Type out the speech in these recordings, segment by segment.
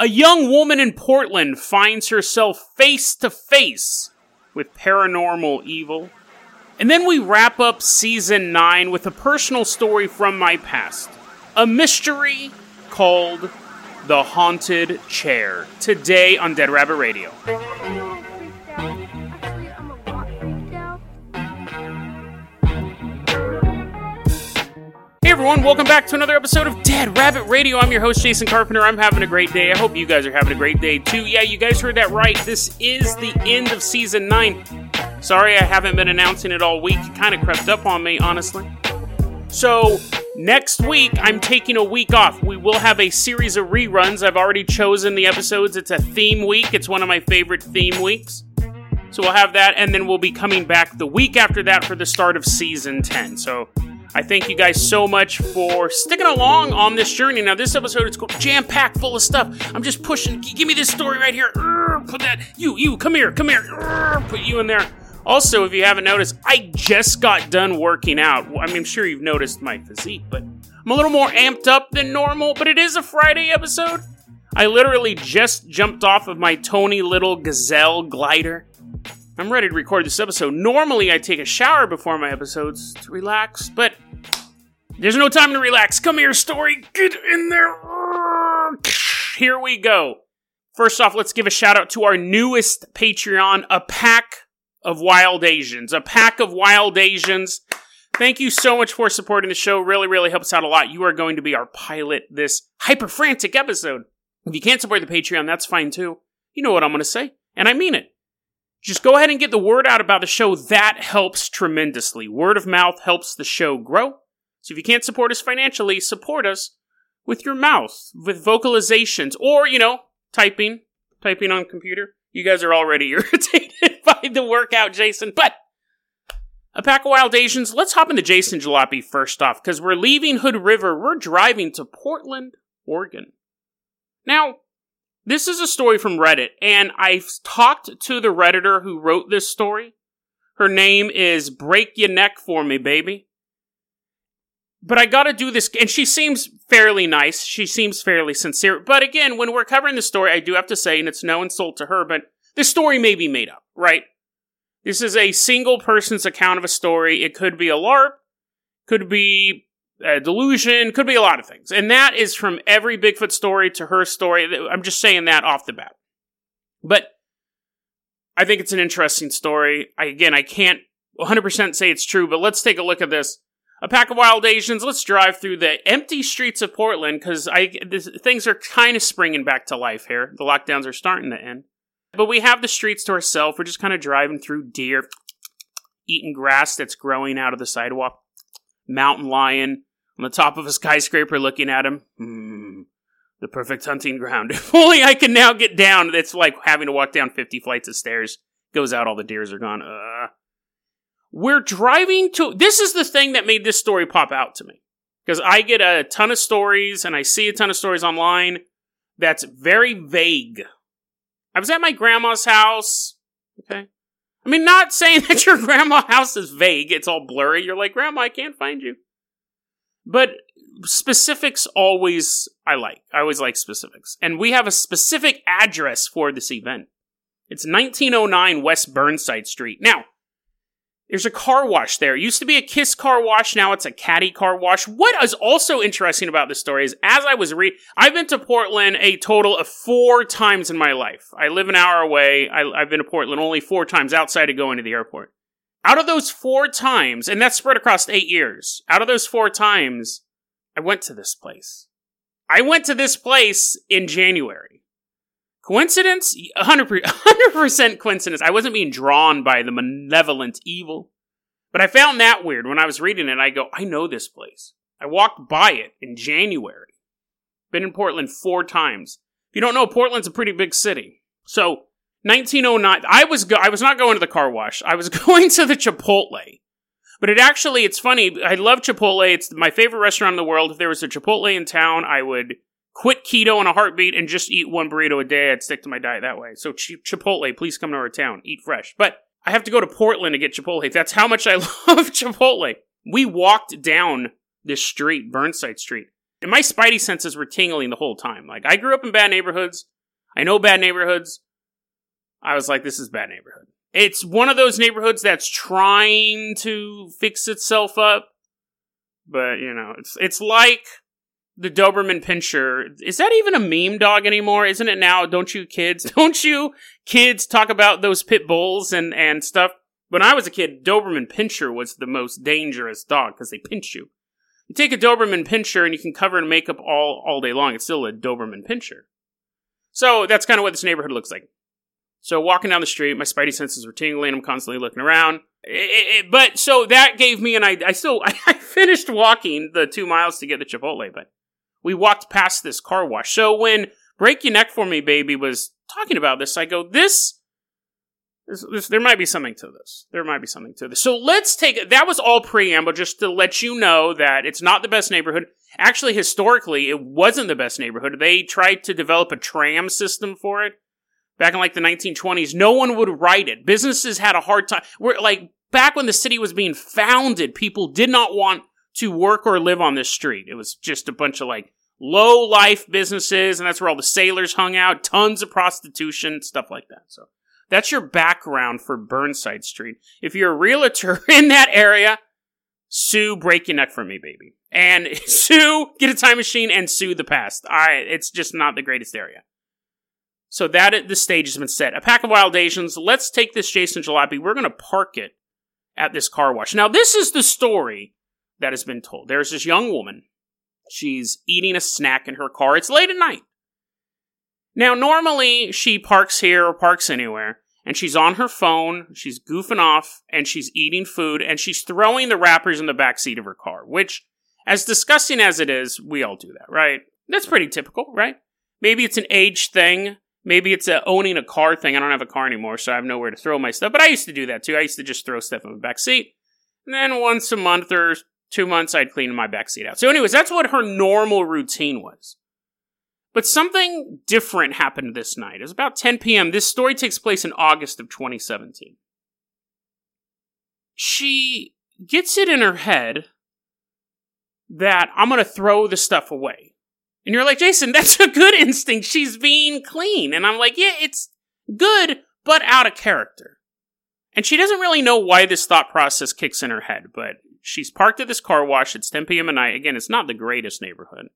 A young woman in Portland finds herself face to face with paranormal evil. And then we wrap up season 9 with a personal story from my past. A mystery called The Haunted Chair. Today on Dead Rabbit Radio. Hey everyone, welcome back to another episode of Dead Rabbit Radio. I'm your host, Jason Carpenter. I'm having a great day. I hope you guys are having a great day too. Yeah, you guys heard that right. This is the end of season 9. Sorry I haven't been announcing it all week. It kind of crept up on me, honestly. So, next week, I'm taking a week off. We will have a series of reruns. I've already chosen the episodes. It's a theme week, it's one of my favorite theme weeks. So, we'll have that, and then we'll be coming back the week after that for the start of season 10. So, I thank you guys so much for sticking along on this journey. Now, this episode is jam packed full of stuff. I'm just pushing. Give me this story right here. Put that. You, you, come here, come here. Put you in there. Also, if you haven't noticed, I just got done working out. I mean, I'm sure you've noticed my physique, but I'm a little more amped up than normal, but it is a Friday episode. I literally just jumped off of my Tony Little Gazelle glider. I'm ready to record this episode. Normally, I take a shower before my episodes to relax, but there's no time to relax. Come here, story. Get in there. Here we go. First off, let's give a shout out to our newest Patreon, A Pack of Wild Asians. A Pack of Wild Asians. Thank you so much for supporting the show. Really, really helps out a lot. You are going to be our pilot this hyper frantic episode. If you can't support the Patreon, that's fine too. You know what I'm going to say, and I mean it. Just go ahead and get the word out about the show. That helps tremendously. Word of mouth helps the show grow. So if you can't support us financially, support us with your mouth, with vocalizations, or, you know, typing, typing on computer. You guys are already irritated by the workout, Jason, but a pack of wild Asians. Let's hop into Jason Jalopy first off, because we're leaving Hood River. We're driving to Portland, Oregon. Now, this is a story from Reddit, and I've talked to the Redditor who wrote this story. Her name is Break Your Neck for Me, baby. But I gotta do this, and she seems fairly nice. She seems fairly sincere. But again, when we're covering the story, I do have to say, and it's no insult to her, but the story may be made up, right? This is a single person's account of a story. It could be a LARP, could be a delusion, could be a lot of things. And that is from every Bigfoot story to her story. I'm just saying that off the bat. But I think it's an interesting story. I, again, I can't 100% say it's true, but let's take a look at this. A pack of wild Asians. Let's drive through the empty streets of Portland because I this, things are kind of springing back to life here. The lockdowns are starting to end, but we have the streets to ourselves. We're just kind of driving through deer, eating grass that's growing out of the sidewalk. Mountain lion, on the top of a skyscraper looking at him. Hmm, the perfect hunting ground. If only I can now get down. It's like having to walk down 50 flights of stairs. Goes out, all the deers are gone. Uh. We're driving to. This is the thing that made this story pop out to me. Because I get a ton of stories and I see a ton of stories online that's very vague. I was at my grandma's house. Okay. I mean, not saying that your grandma's house is vague. It's all blurry. You're like, Grandma, I can't find you. But specifics always I like. I always like specifics. And we have a specific address for this event. It's 1909 West Burnside Street. Now, there's a car wash there. It used to be a Kiss car wash, now it's a Caddy car wash. What is also interesting about this story is as I was reading, I've been to Portland a total of four times in my life. I live an hour away. I, I've been to Portland only four times outside of going to the airport. Out of those four times, and that's spread across eight years, out of those four times, I went to this place. I went to this place in January. Coincidence? 100%, 100% coincidence. I wasn't being drawn by the malevolent evil. But I found that weird when I was reading it. I go, I know this place. I walked by it in January. Been in Portland four times. If you don't know, Portland's a pretty big city. So 1909. I was go- I was not going to the car wash. I was going to the Chipotle. But it actually, it's funny. I love Chipotle. It's my favorite restaurant in the world. If there was a Chipotle in town, I would quit keto in a heartbeat and just eat one burrito a day. I'd stick to my diet that way. So Ch- Chipotle, please come to our town. Eat fresh. But I have to go to Portland to get Chipotle. That's how much I love Chipotle. We walked down this street, Burnside Street, And my spidey senses were tingling the whole time. Like, I grew up in bad neighborhoods. I know bad neighborhoods. I was like, this is bad neighborhood. It's one of those neighborhoods that's trying to fix itself up. But, you know, it's it's like the Doberman Pinscher. Is that even a meme dog anymore? Isn't it now? Don't you kids? Don't you kids talk about those pit bulls and, and stuff? When I was a kid, Doberman Pinscher was the most dangerous dog because they pinch you. You take a Doberman Pinscher and you can cover in makeup all, all day long. It's still a Doberman Pinscher. So that's kind of what this neighborhood looks like. So walking down the street, my spidey senses were tingling. I'm constantly looking around. It, it, but so that gave me an idea. I still I finished walking the two miles to get the Chipotle, but we walked past this car wash. So when Break Your Neck for Me, Baby was talking about this, I go, this, this, this, there might be something to this. There might be something to this. So let's take that was all preamble just to let you know that it's not the best neighborhood. Actually, historically, it wasn't the best neighborhood. They tried to develop a tram system for it back in like the 1920s. No one would write it. Businesses had a hard time. We're like back when the city was being founded, people did not want to work or live on this street. It was just a bunch of like low life businesses, and that's where all the sailors hung out, tons of prostitution, stuff like that. So that's your background for Burnside Street. If you're a realtor in that area, sue break your neck for me, baby. And sue, get a time machine and sue the past. Alright, it's just not the greatest area. So that at the stage has been set. A pack of wild Asians. Let's take this Jason Jalopy. We're going to park it at this car wash. Now, this is the story that has been told. There's this young woman. She's eating a snack in her car. It's late at night. Now, normally she parks here or parks anywhere, and she's on her phone, she's goofing off, and she's eating food, and she's throwing the wrappers in the back seat of her car, which, as disgusting as it is, we all do that, right? That's pretty typical, right? Maybe it's an age thing. Maybe it's a owning a car thing. I don't have a car anymore, so I have nowhere to throw my stuff. But I used to do that too. I used to just throw stuff in the back seat. And then once a month or two months, I'd clean my back seat out. So, anyways, that's what her normal routine was. But something different happened this night. It was about 10 p.m. This story takes place in August of 2017. She gets it in her head that I'm going to throw the stuff away. And you're like, Jason, that's a good instinct. She's being clean. And I'm like, yeah, it's good, but out of character. And she doesn't really know why this thought process kicks in her head, but she's parked at this car wash. It's 10 p.m. at night. Again, it's not the greatest neighborhood.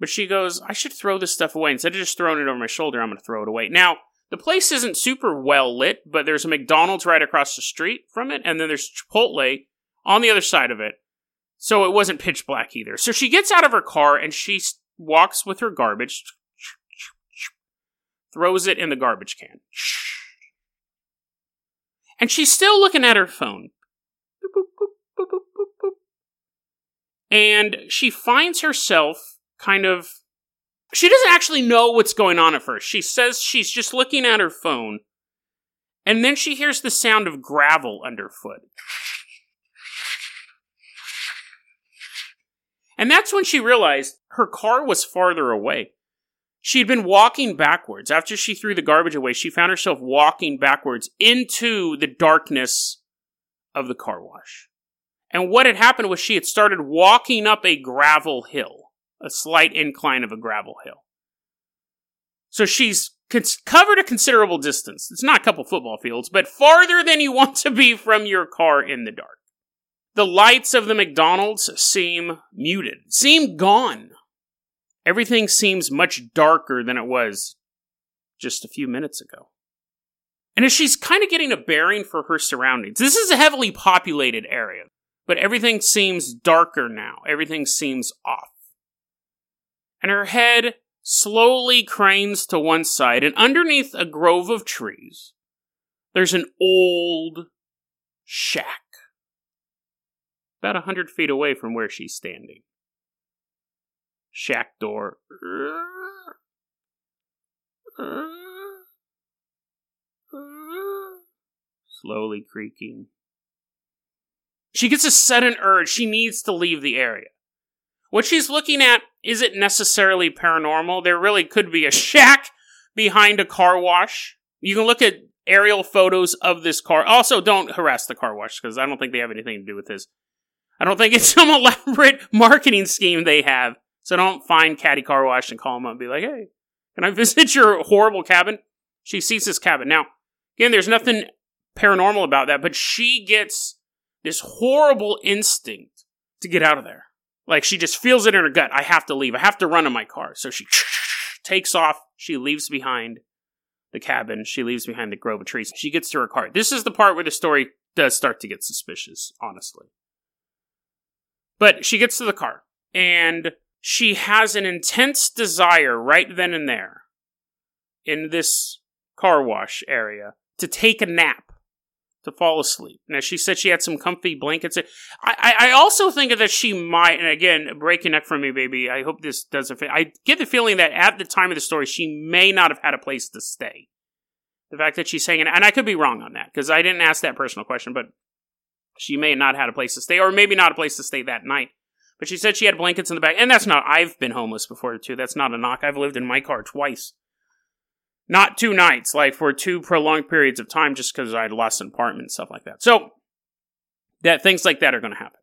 But she goes, I should throw this stuff away. Instead of just throwing it over my shoulder, I'm going to throw it away. Now, the place isn't super well lit, but there's a McDonald's right across the street from it, and then there's Chipotle on the other side of it. So it wasn't pitch black either. So she gets out of her car and she walks with her garbage, throws it in the garbage can. And she's still looking at her phone. And she finds herself kind of she doesn't actually know what's going on at first. She says she's just looking at her phone, and then she hears the sound of gravel underfoot. And that's when she realized her car was farther away. She had been walking backwards. After she threw the garbage away, she found herself walking backwards into the darkness of the car wash. And what had happened was she had started walking up a gravel hill a slight incline of a gravel hill. So she's covered a considerable distance. It's not a couple football fields, but farther than you want to be from your car in the dark. The lights of the McDonald's seem muted, seem gone. Everything seems much darker than it was just a few minutes ago. And as she's kind of getting a bearing for her surroundings, this is a heavily populated area, but everything seems darker now. Everything seems off and her head slowly cranes to one side, and underneath a grove of trees, there's an old shack. About a hundred feet away from where she's standing. Shack door. Slowly creaking. She gets a sudden urge. She needs to leave the area. What she's looking at isn't necessarily paranormal. There really could be a shack behind a car wash. You can look at aerial photos of this car. Also, don't harass the car wash because I don't think they have anything to do with this. I don't think it's some elaborate marketing scheme they have. So don't find Caddy Car Wash and call them up and be like, hey, can I visit your horrible cabin? She sees this cabin. Now, again, there's nothing paranormal about that, but she gets this horrible instinct to get out of there. Like she just feels it in her gut. I have to leave. I have to run in my car. So she takes off. She leaves behind the cabin. She leaves behind the grove of trees. She gets to her car. This is the part where the story does start to get suspicious, honestly. But she gets to the car and she has an intense desire right then and there in this car wash area to take a nap to fall asleep. Now she said she had some comfy blankets. I, I, I also think that she might, and again, break your neck for me, baby. I hope this doesn't fit. I get the feeling that at the time of the story, she may not have had a place to stay. The fact that she's saying, and I could be wrong on that because I didn't ask that personal question, but she may not have had a place to stay, or maybe not a place to stay that night. But she said she had blankets in the back, and that's not. I've been homeless before too. That's not a knock. I've lived in my car twice not two nights, like for two prolonged periods of time just because I'd lost an apartment and stuff like that. So that things like that are going to happen.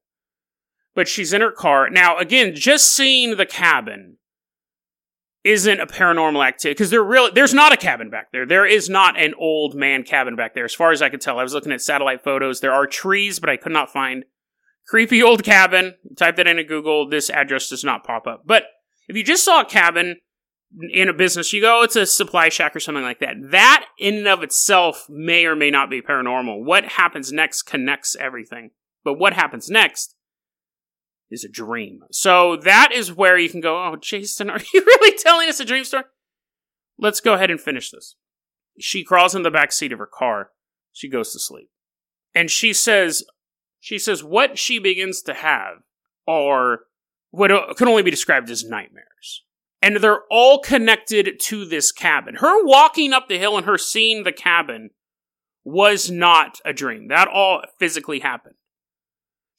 But she's in her car. Now, again, just seeing the cabin isn't a paranormal activity because there really there's not a cabin back there. There is not an old man cabin back there, as far as I could tell. I was looking at satellite photos. There are trees, but I could not find creepy old cabin. Type that into Google. This address does not pop up. But if you just saw a cabin in a business, you go, oh, it's a supply shack or something like that. That in and of itself may or may not be paranormal. What happens next connects everything. But what happens next is a dream. So that is where you can go, oh, Jason, are you really telling us a dream story? Let's go ahead and finish this. She crawls in the back seat of her car. She goes to sleep. And she says, she says what she begins to have are what can only be described as nightmares and they're all connected to this cabin. Her walking up the hill and her seeing the cabin was not a dream. That all physically happened.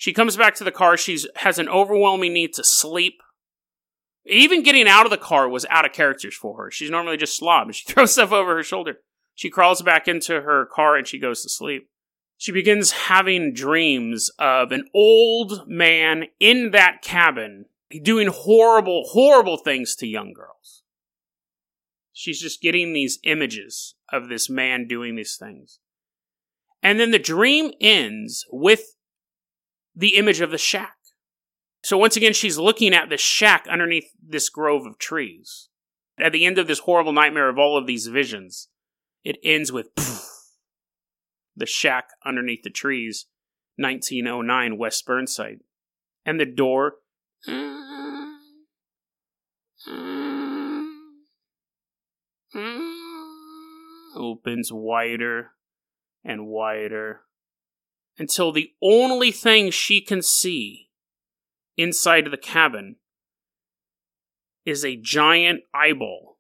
She comes back to the car. She has an overwhelming need to sleep. Even getting out of the car was out of characters for her. She's normally just slob. She throws stuff over her shoulder. She crawls back into her car and she goes to sleep. She begins having dreams of an old man in that cabin doing horrible, horrible things to young girls. She's just getting these images of this man doing these things. And then the dream ends with the image of the shack. So once again, she's looking at the shack underneath this grove of trees. At the end of this horrible nightmare of all of these visions, it ends with poof, the shack underneath the trees, 1909 West Burnside. And the door opens wider and wider until the only thing she can see inside the cabin is a giant eyeball.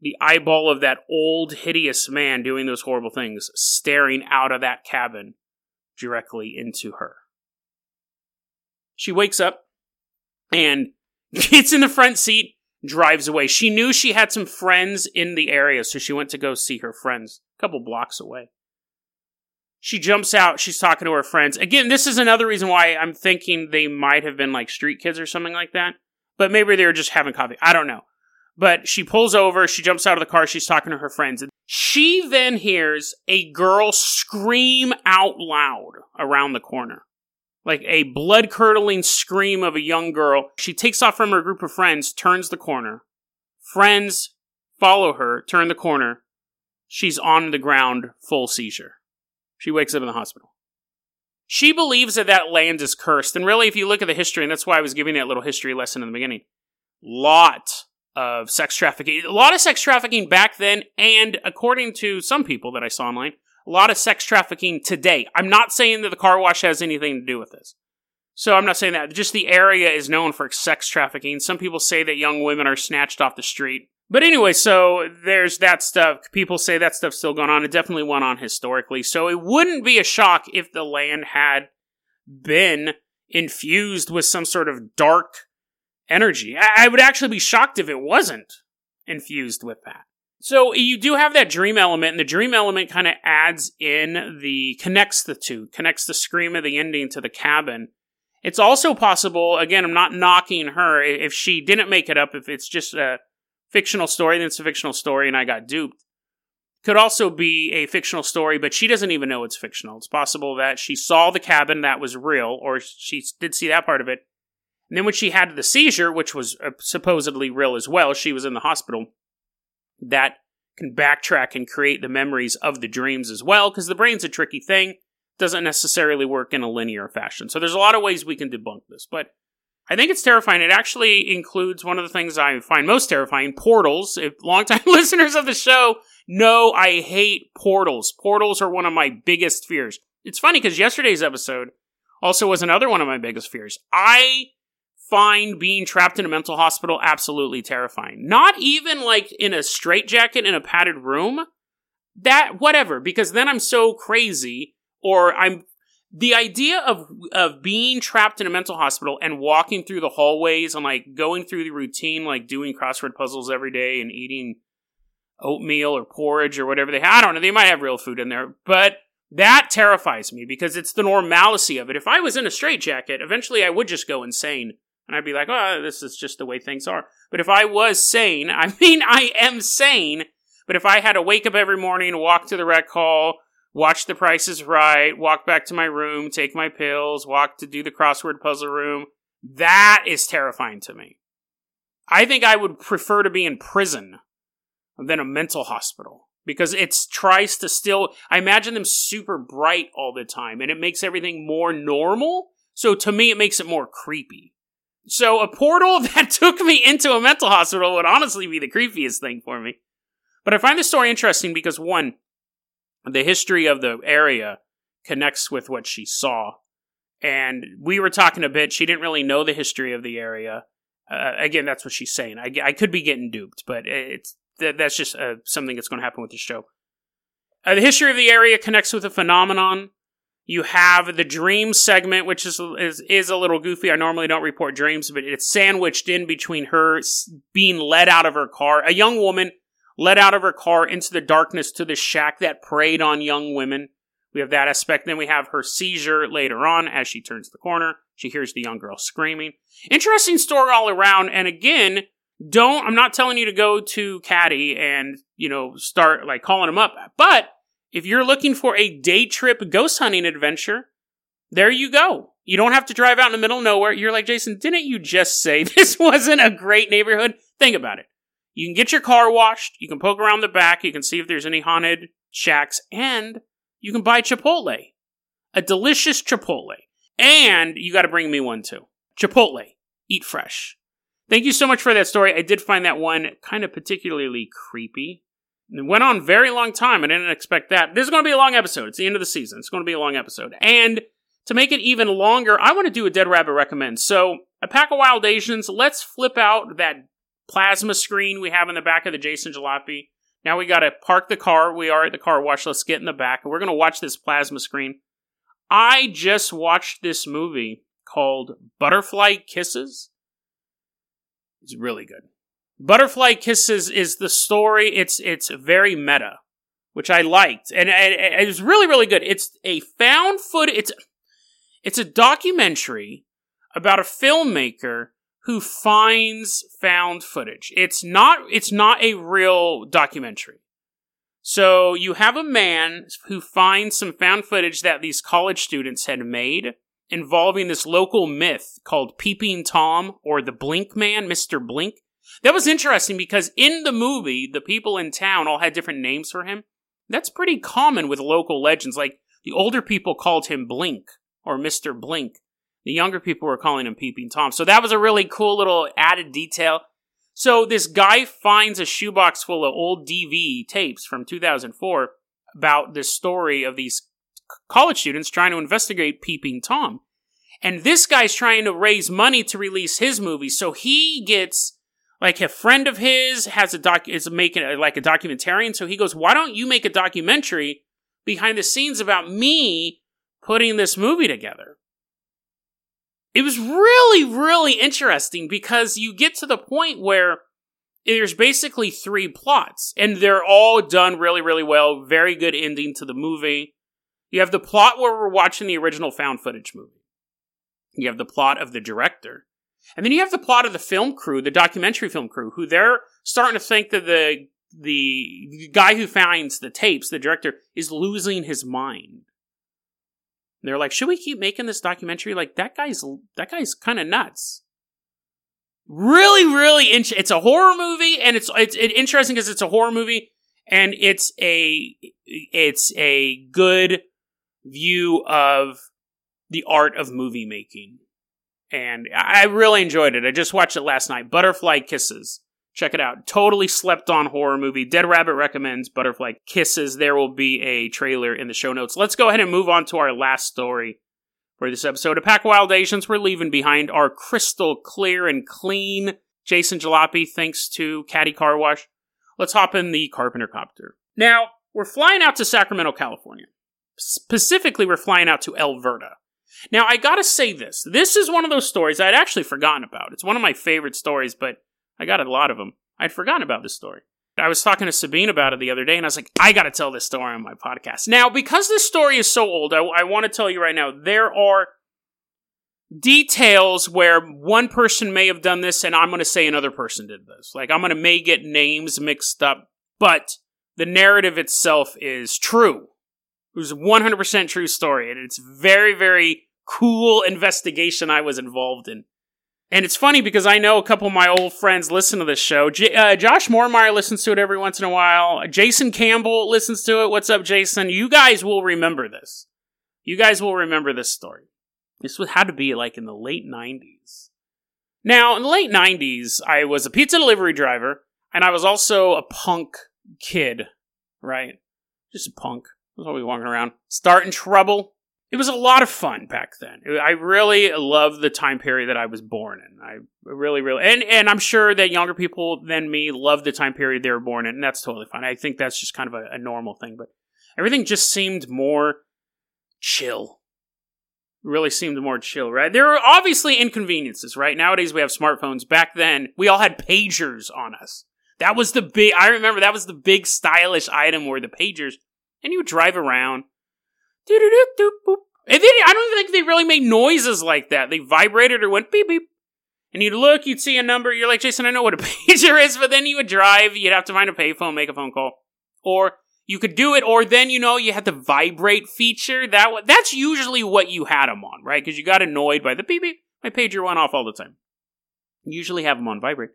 The eyeball of that old, hideous man doing those horrible things, staring out of that cabin directly into her. She wakes up and gets in the front seat, drives away. She knew she had some friends in the area, so she went to go see her friends a couple blocks away. She jumps out, she's talking to her friends. Again, this is another reason why I'm thinking they might have been like street kids or something like that. But maybe they were just having coffee. I don't know. But she pulls over, she jumps out of the car, she's talking to her friends. She then hears a girl scream out loud around the corner like a blood curdling scream of a young girl. She takes off from her group of friends, turns the corner. Friends follow her, turn the corner. She's on the ground, full seizure. She wakes up in the hospital. She believes that that land is cursed. And really, if you look at the history, and that's why I was giving that little history lesson in the beginning, lot of sex trafficking, a lot of sex trafficking back then, and according to some people that I saw online, a lot of sex trafficking today. I'm not saying that the car wash has anything to do with this. So I'm not saying that. Just the area is known for sex trafficking. Some people say that young women are snatched off the street. But anyway, so there's that stuff. People say that stuff's still going on. It definitely went on historically. So it wouldn't be a shock if the land had been infused with some sort of dark energy. I, would actually be shocked if it wasn't infused with that. So you do have that dream element, and the dream element kind of adds in the connects the two, connects the scream of the ending to the cabin. It's also possible, again, I'm not knocking her, if she didn't make it up, if it's just a fictional story, then it's a fictional story and I got duped. Could also be a fictional story, but she doesn't even know it's fictional. It's possible that she saw the cabin that was real, or she did see that part of it. And then when she had the seizure, which was uh, supposedly real as well, she was in the hospital, that can backtrack and create the memories of the dreams as well, because the brain's a tricky thing doesn't necessarily work in a linear fashion. So there's a lot of ways we can debunk this, but I think it's terrifying. It actually includes one of the things I find most terrifying portals. If longtime listeners of the show know I hate portals, portals are one of my biggest fears. It's funny because yesterday's episode also was another one of my biggest fears. I find being trapped in a mental hospital absolutely terrifying. Not even like in a straitjacket in a padded room. That, whatever, because then I'm so crazy or I'm the idea of of being trapped in a mental hospital and walking through the hallways and like going through the routine, like doing crossword puzzles every day and eating oatmeal or porridge or whatever they have. I don't know. They might have real food in there, but that terrifies me because it's the normalcy of it. If I was in a straitjacket, eventually I would just go insane and I'd be like, oh, this is just the way things are. But if I was sane, I mean, I am sane, but if I had to wake up every morning, walk to the rec hall, watch The Price is Right, walk back to my room, take my pills, walk to do the crossword puzzle room. That is terrifying to me. I think I would prefer to be in prison than a mental hospital because it tries to still. I imagine them super bright all the time and it makes everything more normal. So to me, it makes it more creepy. So a portal that took me into a mental hospital would honestly be the creepiest thing for me. But I find this story interesting because one, the history of the area connects with what she saw. And we were talking a bit. She didn't really know the history of the area. Uh, again, that's what she's saying. I, I could be getting duped, but it's that, that's just uh, something that's going to happen with the show. Uh, the history of the area connects with a phenomenon. You have the dream segment, which is, is is a little goofy. I normally don't report dreams, but it's sandwiched in between her being led out of her car, a young woman led out of her car into the darkness to the shack that preyed on young women. We have that aspect. Then we have her seizure later on as she turns the corner. She hears the young girl screaming. Interesting story all around. And again, don't, I'm not telling you to go to Caddy and, you know, start like calling him up. But if you're looking for a day trip ghost hunting adventure, there you go. You don't have to drive out in the middle of nowhere. You're like, Jason, didn't you just say this wasn't a great neighborhood? Think about it. You can get your car washed, you can poke around the back, you can see if there's any haunted shacks, and you can buy Chipotle. A delicious Chipotle. And you got to bring me one too. Chipotle. Eat fresh. Thank you so much for that story. I did find that one kind of particularly creepy. It went on very long time. I didn't expect that. This is going to be a long episode. It's the end of the season. It's going to be a long episode. And to make it even longer, I want to do a Dead Rabbit recommend. So, a pack of wild Asians, let's flip out that plasma screen we have in the back of the Jason Jalopy. Now we got to park the car. We are at the car wash. Let's get in the back. And we're to watch this plasma screen. I just watched this movie called Butterfly Kisses. It's really good. Butterfly Kisses is the story. It's it's very meta, which I liked, and it, it was really really good. It's a found foot. It's it's a documentary about a filmmaker who finds found footage. It's not it's not a real documentary. So you have a man who finds some found footage that these college students had made involving this local myth called Peeping Tom or the Blink Man, Mr. Blink. That was interesting because in the movie, the people in town all had different names for him. That's pretty common with local legends. Like the older people called him Blink or Mr. Blink. The younger people were calling him Peeping Tom. So that was a really cool little added detail. So this guy finds a shoebox full of old DV tapes from 2004 about this story of these college students trying to investigate Peeping Tom. And this guy's trying to raise money to release his movie. So he gets like a friend of his has a doc is making a, like a documentarian. So he goes, "Why don't you make a documentary behind the scenes about me putting this movie together?" It was really, really interesting because you get to the point where there's basically three plots, and they're all done really, really well. Very good ending to the movie. You have the plot where we're watching the original found footage movie. You have the plot of the director. And then you have the plot of the film crew, the documentary film crew, who they're starting to think that the the guy who finds the tapes, the director, is losing his mind. They're like, should we keep making this documentary? Like that guy's that guy's kind of nuts. Really, really, in- it's a horror movie, and it's it's, it's interesting because it's a horror movie, and it's a it's a good view of the art of movie making. And I really enjoyed it. I just watched it last night. Butterfly Kisses. Check it out. Totally slept on horror movie. Dead Rabbit recommends Butterfly Kisses. There will be a trailer in the show notes. Let's go ahead and move on to our last story for this episode of Pack Wild Asians. We're leaving behind our crystal clear and clean Jason Jalopy thanks to Caddy Car Wash. Let's hop in the Carpenter Copter. Now, we're flying out to Sacramento, California. Specifically, we're flying out to Elverta. Now, I gotta say this. This is one of those stories I'd actually forgotten about. It's one of my favorite stories, but I got a lot of them. I'd forgotten about this story. I was talking to Sabine about it the other day, and I was like, I gotta tell this story on my podcast. Now, because this story is so old, I, I want to tell you right now, there are details where one person may have done this, and I'm gonna say another person did this. Like, I'm gonna may get names mixed up, but the narrative itself is true. It was a 100% true story, and it's very, very cool investigation I was involved in. And it's funny because I know a couple of my old friends listen to this show. J- uh, Josh Mormeyer listens to it every once in a while. Jason Campbell listens to it. What's up, Jason? You guys will remember this. You guys will remember this story. This had to be like in the late 90s. Now, in the late 90s, I was a pizza delivery driver, and I was also a punk kid, right? Just a punk. I was always walking around, starting trouble, it was a lot of fun back then. I really love the time period that I was born in. I really, really, and and I'm sure that younger people than me love the time period they were born in, and that's totally fine. I think that's just kind of a, a normal thing. But everything just seemed more chill. Really seemed more chill, right? There are obviously inconveniences, right? Nowadays we have smartphones. Back then we all had pagers on us. That was the big. I remember that was the big stylish item were the pagers, and you would drive around and then I don't think they really made noises like that. They vibrated or went beep beep. And you'd look, you'd see a number. You're like, Jason, I know what a pager is, but then you would drive. You'd have to find a payphone, make a phone call, or you could do it. Or then you know you had the vibrate feature. That that's usually what you had them on, right? Because you got annoyed by the beep beep. My pager went off all the time. You usually have them on vibrate.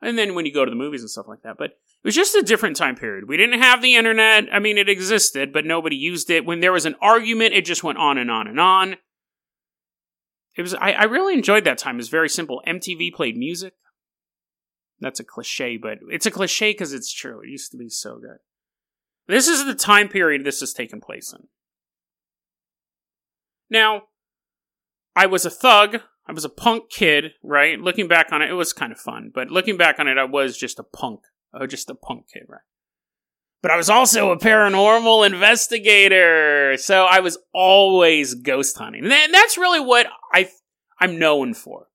And then when you go to the movies and stuff like that, but it was just a different time period. We didn't have the internet. I mean, it existed, but nobody used it. When there was an argument, it just went on and on and on. It was. I, I really enjoyed that time. It was very simple. MTV played music. That's a cliche, but it's a cliche because it's true. It used to be so good. This is the time period this has taken place in. Now, I was a thug. I was a punk kid, right? Looking back on it, it was kind of fun. But looking back on it, I was just a punk Oh, just a punk kid, right? But I was also a paranormal investigator, so I was always ghost hunting, and that's really what I I'm known for.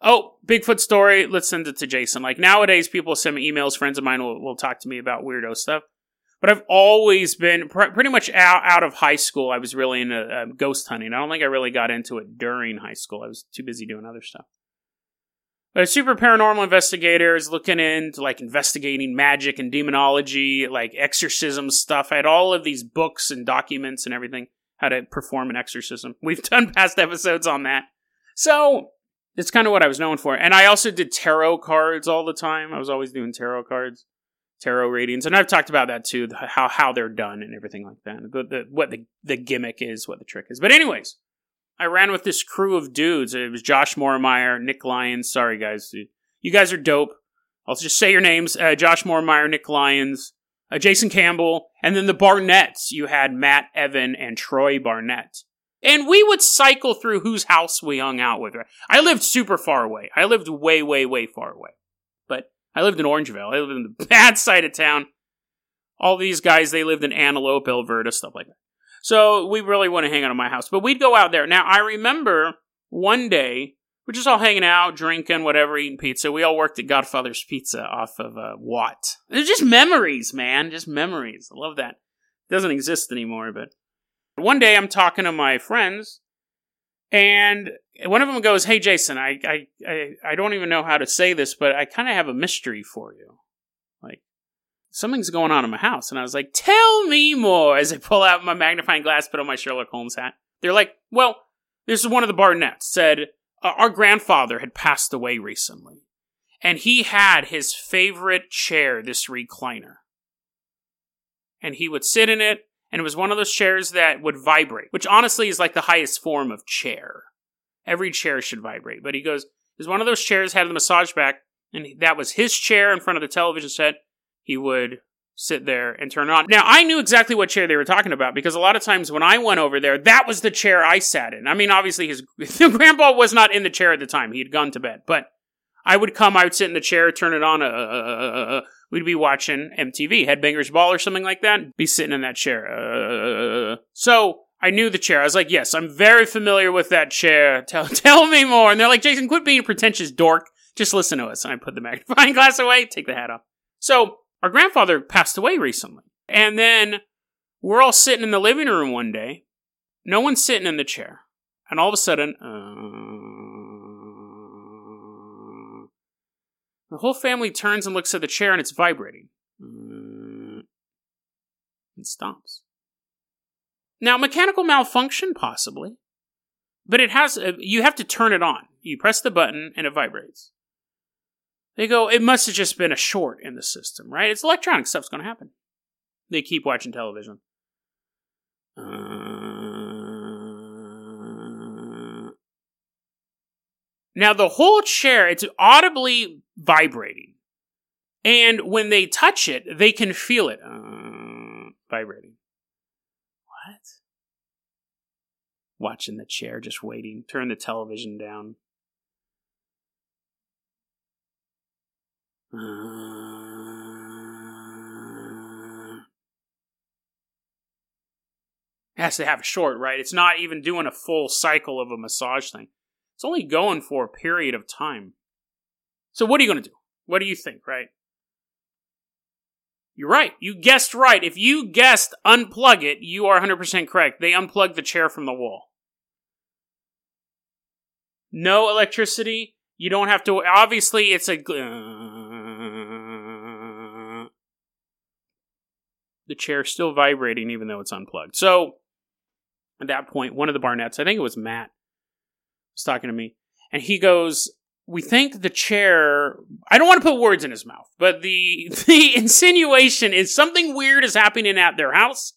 Oh, Bigfoot story. Let's send it to Jason. Like nowadays, people send me emails. Friends of mine will, will talk to me about weirdo stuff. But I've always been pr- pretty much out, out of high school. I was really into uh, ghost hunting. I don't think I really got into it during high school. I was too busy doing other stuff. But a super paranormal investigator is looking into like investigating magic and demonology, like exorcism stuff. I had all of these books and documents and everything how to perform an exorcism. We've done past episodes on that. So it's kind of what I was known for. And I also did tarot cards all the time. I was always doing tarot cards, tarot readings, and I've talked about that too, how how they're done and everything like that. The, the, what the the gimmick is, what the trick is. But anyways, I ran with this crew of dudes. It was Josh Mormeyer, Nick Lyons. Sorry, guys. You guys are dope. I'll just say your names uh, Josh Mormeyer, Nick Lyons, uh, Jason Campbell, and then the Barnetts. You had Matt Evan and Troy Barnett. And we would cycle through whose house we hung out with. I lived super far away. I lived way, way, way far away. But I lived in Orangevale. I lived in the bad side of town. All these guys, they lived in Antelope, Elverta, stuff like that. So we really want to hang out at my house. But we'd go out there. Now, I remember one day, we're just all hanging out, drinking, whatever, eating pizza. We all worked at Godfather's Pizza off of uh, Watt. It's just memories, man. Just memories. I love that. It doesn't exist anymore, but one day I'm talking to my friends, and one of them goes, "Hey, Jason, I I I, don't even know how to say this, but I kind of have a mystery for you. Like something's going on in my house." And I was like, "Tell me more." As I pull out my magnifying glass, put on my Sherlock Holmes hat. They're like, "Well, this is one of the Barnetts said uh, our grandfather had passed away recently, and he had his favorite chair, this recliner, and he would sit in it." And it was one of those chairs that would vibrate, which honestly is like the highest form of chair Every chair should vibrate. But he goes, "Is one of those chairs had the massage back, and that was his chair in front of the television set. He would sit there and turn on. Now, I knew exactly what chair they were talking about because a lot of times when I went over there, that was the chair I sat in. I mean, obviously, his grandpa was not in the chair at the time; he had gone to bed. But I would come, I would sit in the chair, turn it on. Uh, uh, uh, we'd be watching MTV, Headbangers Ball, or something like that. Be sitting in that chair. so I knew the chair. I was like, yes, I'm very familiar with that chair. Tell, tell me more. And they're like, Jason, quit being a pretentious dork. Just listen to us. And I put the magnifying glass away, take the hat off. So our grandfather passed away recently. And then we're all sitting in the living room one day. No one's sitting in the chair. And all of a sudden, uh, the whole family turns and looks at the chair and it's vibrating. And stops. Now, mechanical malfunction, possibly, but it has, a, you have to turn it on. You press the button and it vibrates. They go, it must have just been a short in the system, right? It's electronic stuff's going to happen. They keep watching television. Uh... Now, the whole chair, it's audibly vibrating. And when they touch it, they can feel it uh, vibrating. What? Watching the chair, just waiting. Turn the television down. Uh... has to have a short, right? It's not even doing a full cycle of a massage thing. It's only going for a period of time. So what are you going to do? What do you think, right? You're right. You guessed right. If you guessed unplug it, you are 100% correct. They unplugged the chair from the wall. No electricity. You don't have to. Obviously, it's a. The chair's still vibrating even though it's unplugged. So, at that point, one of the Barnetts, I think it was Matt, was talking to me, and he goes, we think the chair I don't want to put words in his mouth, but the the insinuation is something weird is happening at their house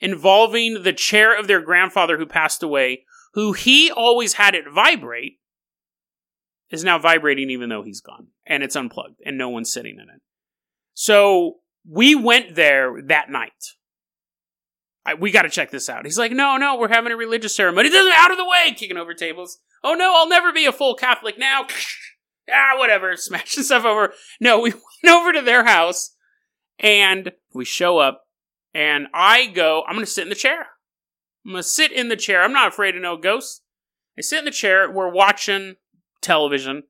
involving the chair of their grandfather who passed away, who he always had it vibrate, is now vibrating even though he's gone. And it's unplugged and no one's sitting in it. So we went there that night. We got to check this out. He's like, no, no, we're having a religious ceremony. This is out of the way, kicking over tables. Oh no, I'll never be a full Catholic now. ah, whatever, smashing stuff over. No, we went over to their house and we show up and I go, I'm going to sit in the chair. I'm going to sit in the chair. I'm not afraid of no ghosts. I sit in the chair. We're watching television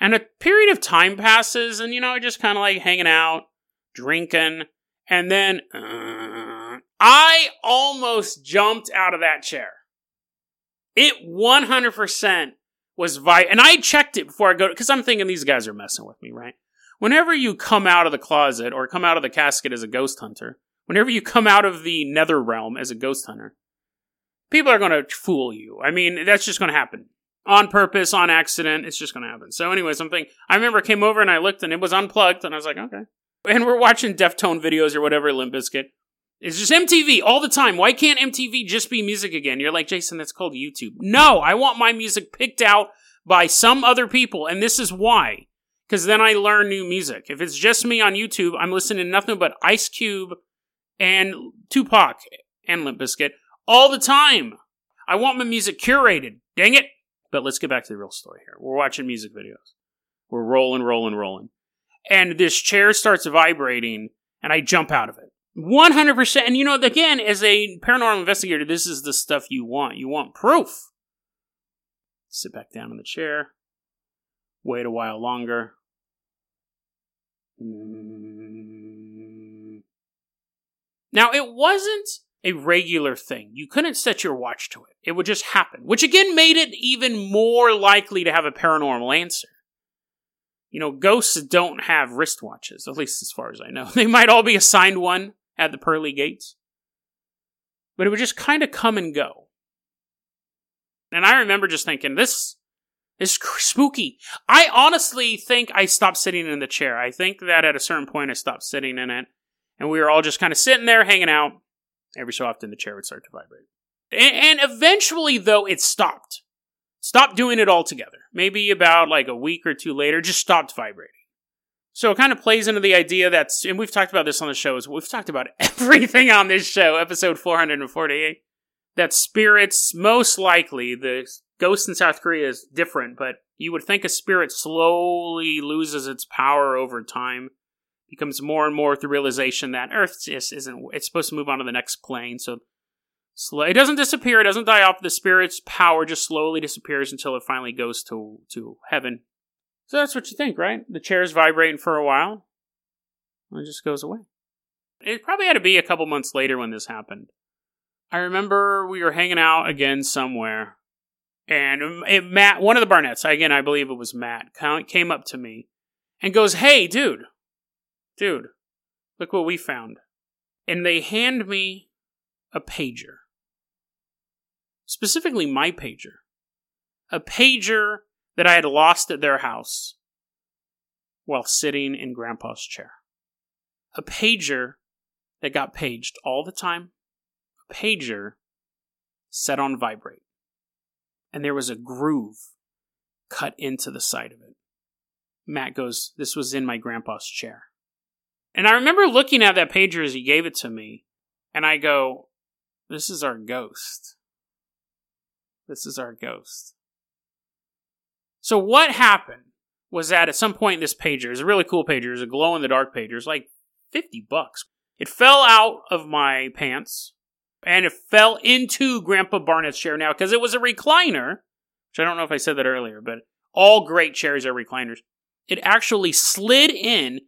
and a period of time passes and, you know, just kind of like hanging out, drinking. And then uh, I almost jumped out of that chair. It 100% was vi and I checked it before I go because I'm thinking these guys are messing with me, right? Whenever you come out of the closet or come out of the casket as a ghost hunter, whenever you come out of the nether realm as a ghost hunter, people are going to fool you. I mean, that's just going to happen on purpose, on accident. It's just going to happen. So, anyway, something I remember I came over and I looked and it was unplugged, and I was like, okay. And we're watching Deftone videos or whatever, Limp Bizkit. It's just MTV all the time. Why can't MTV just be music again? You're like, Jason, that's called YouTube. No, I want my music picked out by some other people, and this is why. Because then I learn new music. If it's just me on YouTube, I'm listening to nothing but Ice Cube and Tupac and Limp Bizkit all the time. I want my music curated. Dang it. But let's get back to the real story here. We're watching music videos. We're rolling, rolling, rolling. And this chair starts vibrating, and I jump out of it. 100%. And you know, again, as a paranormal investigator, this is the stuff you want. You want proof. Sit back down in the chair. Wait a while longer. Now, it wasn't a regular thing. You couldn't set your watch to it. It would just happen, which again made it even more likely to have a paranormal answer. You know, ghosts don't have wristwatches, at least as far as I know. They might all be assigned one at the pearly gates. But it would just kind of come and go. And I remember just thinking, this is spooky. I honestly think I stopped sitting in the chair. I think that at a certain point I stopped sitting in it. And we were all just kind of sitting there hanging out. Every so often the chair would start to vibrate. And, and eventually, though, it stopped. Stopped doing it altogether. Maybe about like a week or two later, just stopped vibrating. So it kind of plays into the idea that, and we've talked about this on the show, as we've talked about everything on this show, episode 448, that spirits, most likely, the ghost in South Korea is different, but you would think a spirit slowly loses its power over time becomes more and more the realization that Earth just isn't. It's supposed to move on to the next plane, so it doesn't disappear. It doesn't die off. The spirit's power just slowly disappears until it finally goes to to heaven. So that's what you think, right? The chair's vibrating for a while, and it just goes away. It probably had to be a couple months later when this happened. I remember we were hanging out again somewhere, and it, Matt, one of the Barnetts, again, I believe it was Matt, came up to me and goes, "Hey, dude, dude, look what we found. And they hand me a pager. Specifically, my pager. A pager that I had lost at their house while sitting in Grandpa's chair. A pager that got paged all the time. A pager set on vibrate. And there was a groove cut into the side of it. Matt goes, This was in my grandpa's chair. And I remember looking at that pager as he gave it to me, and I go, This is our ghost. This is our ghost. So what happened was that at some point in this pager, it's a really cool pager, it's a glow in the dark pager, it's like 50 bucks. It fell out of my pants and it fell into Grandpa Barnett's chair now because it was a recliner, which I don't know if I said that earlier, but all great chairs are recliners. It actually slid in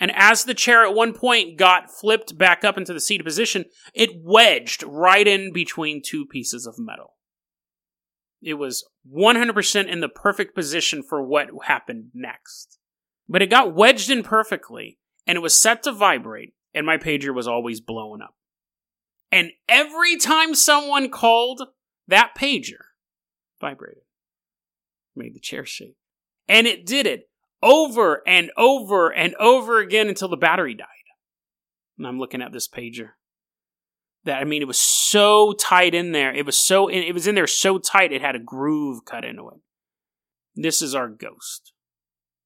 and as the chair at one point got flipped back up into the seated position, it wedged right in between two pieces of metal. It was 100% in the perfect position for what happened next. But it got wedged in perfectly, and it was set to vibrate, and my pager was always blowing up. And every time someone called, that pager vibrated, made the chair shake. And it did it over and over and over again until the battery died. And I'm looking at this pager. That I mean, it was so tight in there. It was so it was in there so tight it had a groove cut into it. This is our ghost.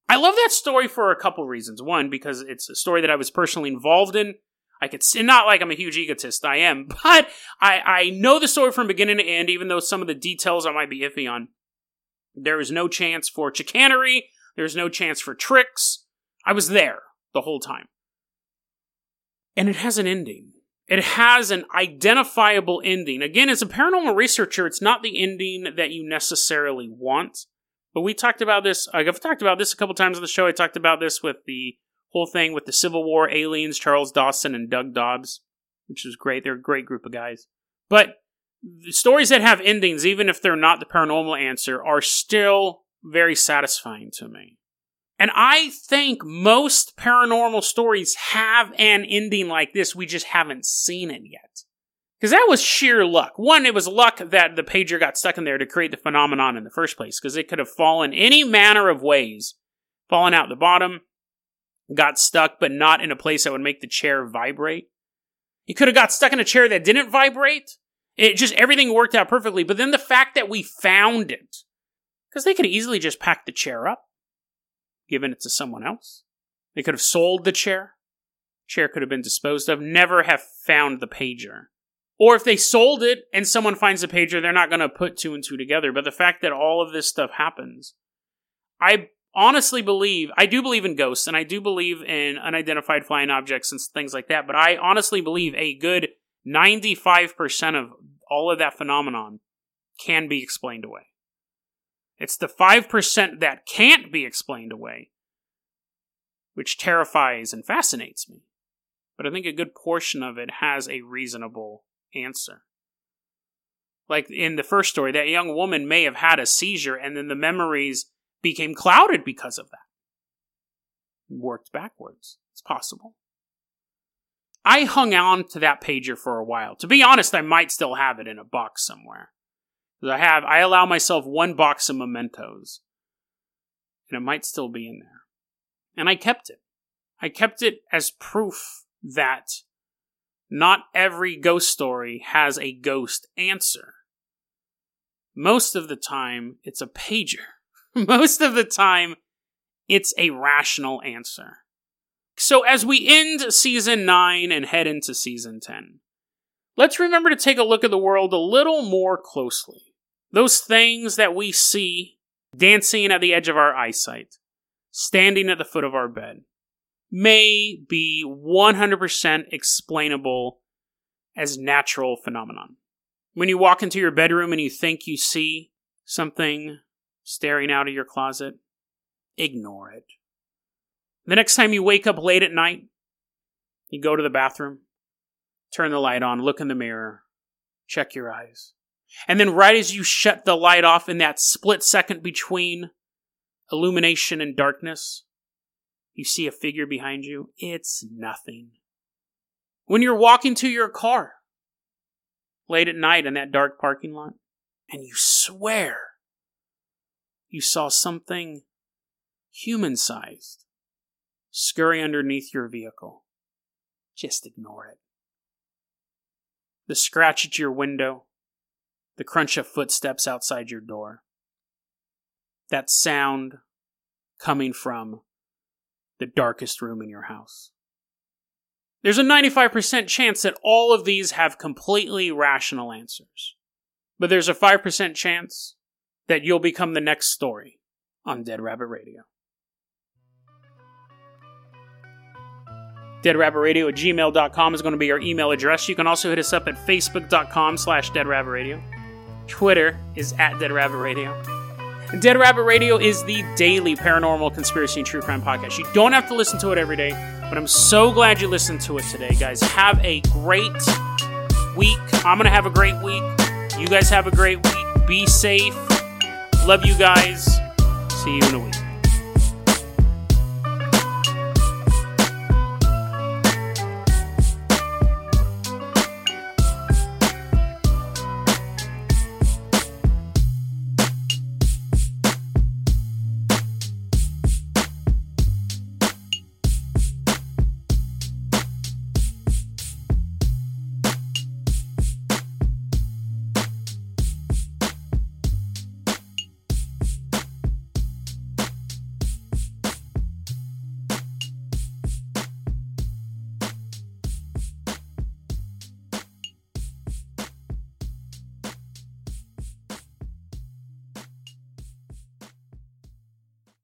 I love that story for a couple reasons. One, because it's a story that I was personally involved in. I could see, not like I'm a huge egotist, I am, but I, I know the story from beginning to end, even though some of the details I might be iffy on. There is no chance for chicanery. There's no chance for tricks. I was there the whole time. And it has an ending. It has an identifiable ending. Again, as a paranormal researcher, it's not the ending that you necessarily want. But we talked about this, I've talked about this a couple times on the show. I talked about this with the whole thing with the Civil War aliens, Charles Dawson and Doug Dobbs, which was great. They're a great group of guys. But stories that have endings, even if they're not the paranormal answer, are still very satisfying to me. And I think most paranormal stories have an ending like this. We just haven't seen it yet. Because that was sheer luck. One, it was luck that the pager got stuck in there to create the phenomenon in the first place, because it could have fallen any manner of ways. Fallen out the bottom, got stuck, but not in a place that would make the chair vibrate. He could have got stuck in a chair that didn't vibrate. It just, everything worked out perfectly. But then the fact that we found it, because they could easily just pack the chair up, given it to someone else. They could have sold the chair. Chair could have been disposed of. Never have found the pager. Or if they sold it and someone finds the pager, they're not going to put two and two together. But the fact that all of this stuff happens, I honestly believe, I do believe in ghosts and I do believe in unidentified flying objects and things like that. But I honestly believe a good 95% of all of that phenomenon can be explained away. It's the 5% that can't be explained away, which terrifies and fascinates me. But I think a good portion of it has a reasonable answer. Like in the first story, that young woman may have had a seizure and then the memories became clouded because of that. Worked backwards. It's possible. I hung on to that pager for a while. To be honest, I might still have it in a box somewhere. I have I allow myself one box of mementos. And it might still be in there. And I kept it. I kept it as proof that not every ghost story has a ghost answer. Most of the time, it's a pager. Most of the time, it's a rational answer. So, as we end season 9 and head into season 10, let's remember to take a look at the world a little more closely. Those things that we see dancing at the edge of our eyesight, standing at the foot of our bed, may be 100% explainable as natural phenomenon. When you walk into your bedroom and you think you see something staring out of your closet, ignore it. The next time you wake up late at night, you go to the bathroom, turn the light on, look in the mirror, check your eyes. And then, right as you shut the light off in that split second between illumination and darkness, you see a figure behind you. It's nothing. When you're walking to your car late at night in that dark parking lot, and you swear you saw something human sized scurry underneath your vehicle, just ignore it. The scratch at your window, the crunch of footsteps outside your door. That sound coming from the darkest room in your house. There's a 95% chance that all of these have completely rational answers. But there's a 5% chance that you'll become the next story on Dead Rabbit Radio. deadrabbitradio at gmail.com is going to be our email address. You can also hit us up at facebook.com slash deadrabbitradio. Twitter is at Dead Rabbit Radio. Dead Rabbit Radio is the daily paranormal conspiracy and true crime podcast. You don't have to listen to it every day, but I'm so glad you listened to it today, guys. Have a great week. I'm going to have a great week. You guys have a great week. Be safe. Love you guys. See you in a week.